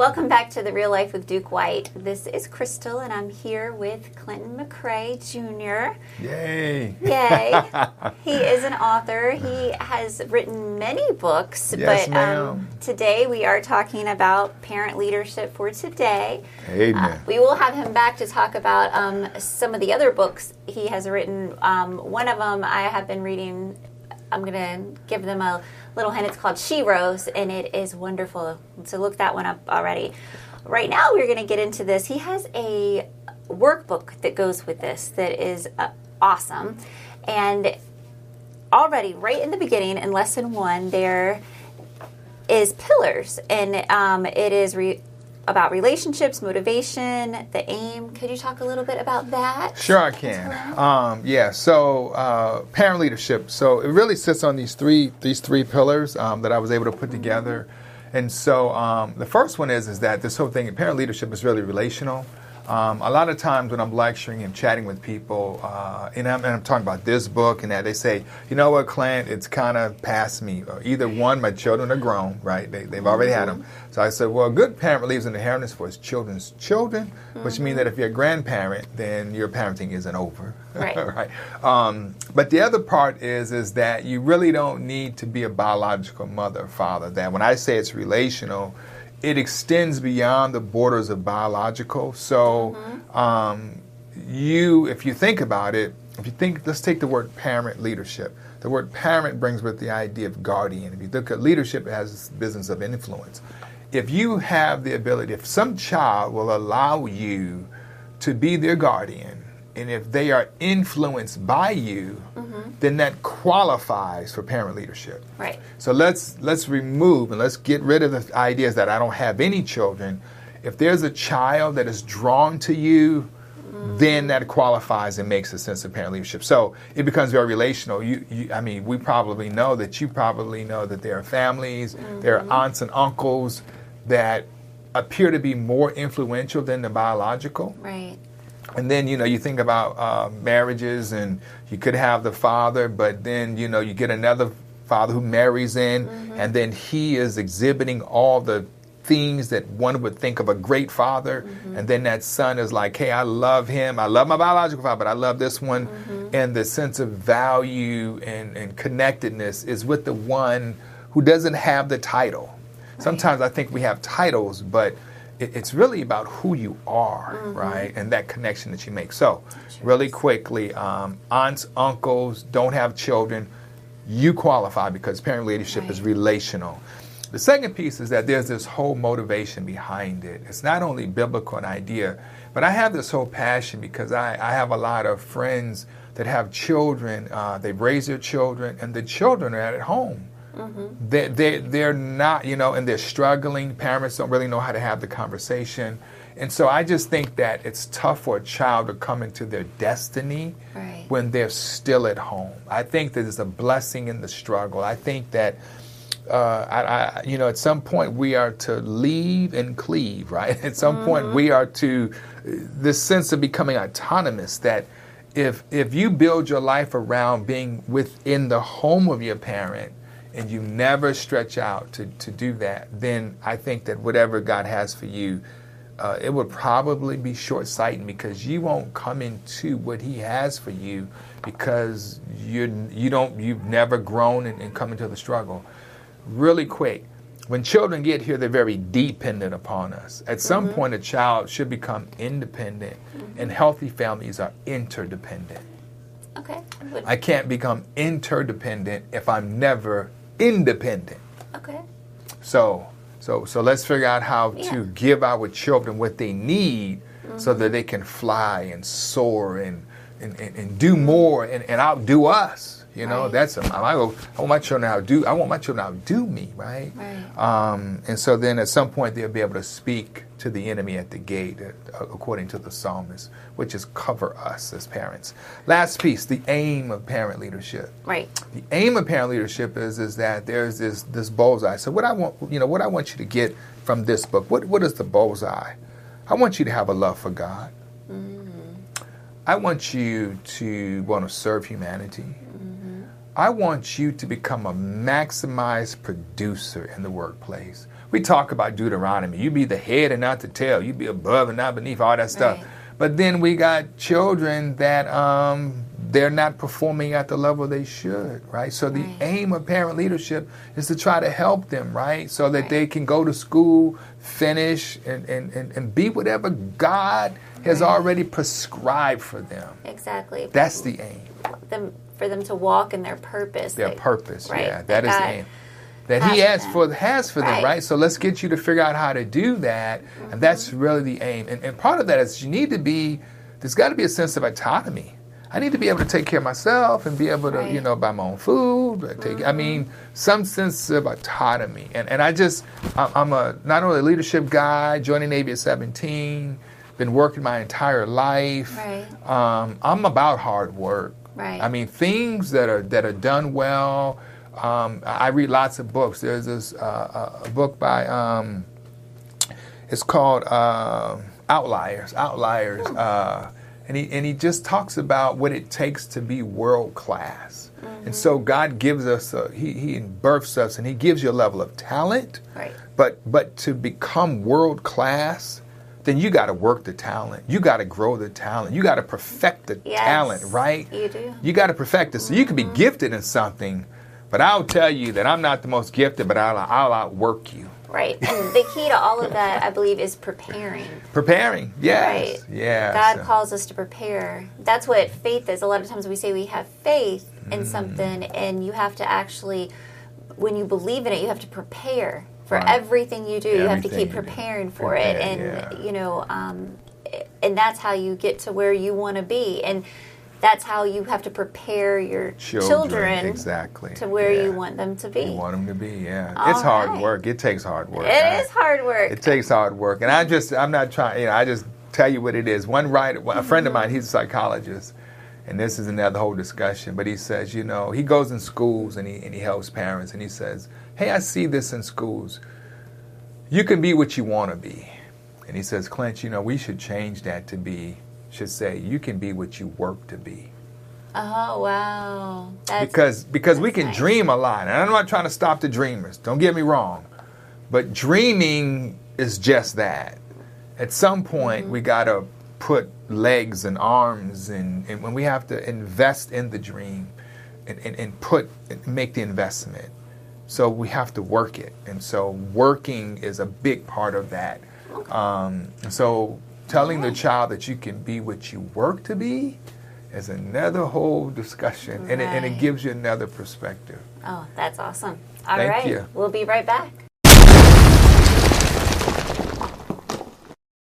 Welcome back to the Real Life with Duke White. This is Crystal, and I'm here with Clinton McRae Jr. Yay! Yay! he is an author. He has written many books, Yes, but ma'am. um, today we are talking about parent leadership for today. Amen. Uh, we will have him back to talk about um, some of the other books he has written. Um, one of them I have been reading. I'm going to give them a little hint. It's called She Rose, and it is wonderful. So look that one up already. Right now, we're going to get into this. He has a workbook that goes with this that is uh, awesome. And already, right in the beginning, in lesson one, there is pillars, and um, it is re- about relationships, motivation, the aim. Could you talk a little bit about that? Sure, I can. Um, yeah. So, uh, parent leadership. So it really sits on these three these three pillars um, that I was able to put together. And so um, the first one is is that this whole thing, parent leadership, is really relational. Um, a lot of times when I'm lecturing and chatting with people, uh, and, I'm, and I'm talking about this book and that, they say, you know what, Clint, it's kind of past me. Either one, my children are grown, right? They, they've already had them. So I said, well, a good parent leaves an inheritance for his children's children, which means that if you're a grandparent, then your parenting isn't over. Right. right. Um, but the other part is is that you really don't need to be a biological mother or father. That when I say it's relational, it extends beyond the borders of biological. So um, you, if you think about it, if you think, let's take the word parent leadership. The word parent brings with the idea of guardian. If you look at leadership, it has this business of influence. If you have the ability, if some child will allow you to be their guardian, and if they are influenced by you, mm-hmm. then that qualifies for parent leadership. Right. So let's let's remove and let's get rid of the ideas that I don't have any children. If there's a child that is drawn to you, mm-hmm. then that qualifies and makes a sense of parent leadership. So it becomes very relational. You, you I mean, we probably know that you probably know that there are families, there are mm-hmm. aunts and uncles that appear to be more influential than the biological. Right. And then, you know, you think about uh, marriages and you could have the father, but then, you know, you get another father who marries in, mm-hmm. and then he is exhibiting all the things that one would think of a great father. Mm-hmm. And then that son is like, hey, I love him. I love my biological father, but I love this one. Mm-hmm. And the sense of value and, and connectedness is with the one who doesn't have the title. Sometimes I think we have titles, but it, it's really about who you are, right? And that connection that you make. So, really quickly, um, aunts, uncles don't have children. You qualify because parent leadership is relational. The second piece is that there's this whole motivation behind it. It's not only biblical an idea, but I have this whole passion because I, I have a lot of friends that have children. Uh, they've raised their children, and the children are at home Mm-hmm. they, they, they're not, you know, and they're struggling. Parents don't really know how to have the conversation. And so I just think that it's tough for a child to come into their destiny Right. when they're still at home. I think that there's a blessing in the struggle. I think that, uh, I, I, you know, at some point we are to leave and cleave, right? At some point mm-hmm. we are to, uh, this sense of becoming autonomous that if, if you build your life around being within the home of your parent, and you never stretch out to, to do that, then I think that whatever God has for you, uh, it would probably be short sighted because you won't come into what He has for you because you you don't you've never grown and, and come into the struggle. Really quick, when children get here, they're very dependent upon us. At some point, a child should become independent, and healthy families are interdependent. Okay. I can't become interdependent if I'm never independent. Okay. So, so, so let's figure out how Yeah. to give our children what they need so that mm-hmm. they can fly and soar and, and, and, and do more and, and outdo us. You know, Right. that's I, go, I want my children to outdo. I want my children to outdo me, right? Right. Um, and so then at some point they'll be able to speak to the enemy at the gate, uh, according to the psalmist, which is cover us as parents. Last piece: the aim of parent leadership Right. the aim of parent leadership is is that there's this this bullseye. So what I want you know what I want you to get from this book. What what is the bullseye? I want you to have a love for God. I want you to want to serve humanity. I want you to become a maximized producer in the workplace. We talk about Deuteronomy. You be the head and not the tail. You be above and not beneath, all that stuff. Right. But then we got children that um, they're not performing at the level they should, right? So the Right. aim of parent leadership is to try to help them, right? So that Right. they can go to school, finish, and, and, and, and be whatever God has already prescribed for them. Exactly. That's the aim, them for them to walk in their purpose. their that- purpose. right, Yeah, that is the aim. That He has for has for them, Right. right? So let's get you to figure out how to do that, Mm-hmm. and that's really the aim. And, and part of that is you need to be. There's got to be a sense of autonomy. I need to be able to take care of myself and be able to, you Right. Mm-hmm. know, buy my own food. Take, I mean, some sense of autonomy. And and I just, I'm I'm a not only a leadership guy, joining Navy at 17, been working my entire life. Right. Um, I'm about hard work. Right. I mean, things that are that are done well. Um, I read lots of books. There's this uh, a a book by um, it's called uh, Outliers. Outliers, uh, and he and he just talks about what it takes to be world class. And so God gives us, a, he he births us, and He gives you a level of talent. Right. But but to become world class, then you got to work the talent. You got to grow the talent. You got to perfect the Yes, talent, right? you do. You got to perfect it. So you can be gifted in something, but I'll tell you that I'm not the most gifted, but I'll, I'll outwork you. Right. And the key to all of that, I believe, is preparing. Preparing, yes, Right. yeah. God so- calls us to prepare. That's what faith is. A lot of times we say we have faith in Mm. something, and you have to actually, when you believe in it, you have to prepare for Right. everything you do. you have to keep preparing for Prepare, it, and yeah. you know, um, and that's how you get to where you want to be, and that's how you have to prepare your children, exactly to where yeah. you want them to be. You want them to be, yeah. All it's hard right. work. It takes hard work. It I- is hard work. It takes hard work, and I just I'm not trying. You know, I just tell you what it is. One writer, a friend of mine, he's a psychologist, and this is another whole discussion. But he says, you know, he goes in schools and he and he helps parents, and he says, hey, I see this in schools. You can be what you want to be, and he says, Clint, you know, we should change that to be should say you can be what you work to be. Oh wow, that's because because we can nice. dream a lot. And i'm not trying to stop the dreamers. Don't get me wrong. But dreaming is just that. At some point Mm-hmm. we got to put legs and arms and, and when we have to invest in the dream and, and, and put and make the investment so we have to work it and so working is a big part of that um, so telling the child that you can be what you work to be is another whole discussion and, it, and it gives you another perspective Oh, that's awesome. All right, Thank you. We'll be right back.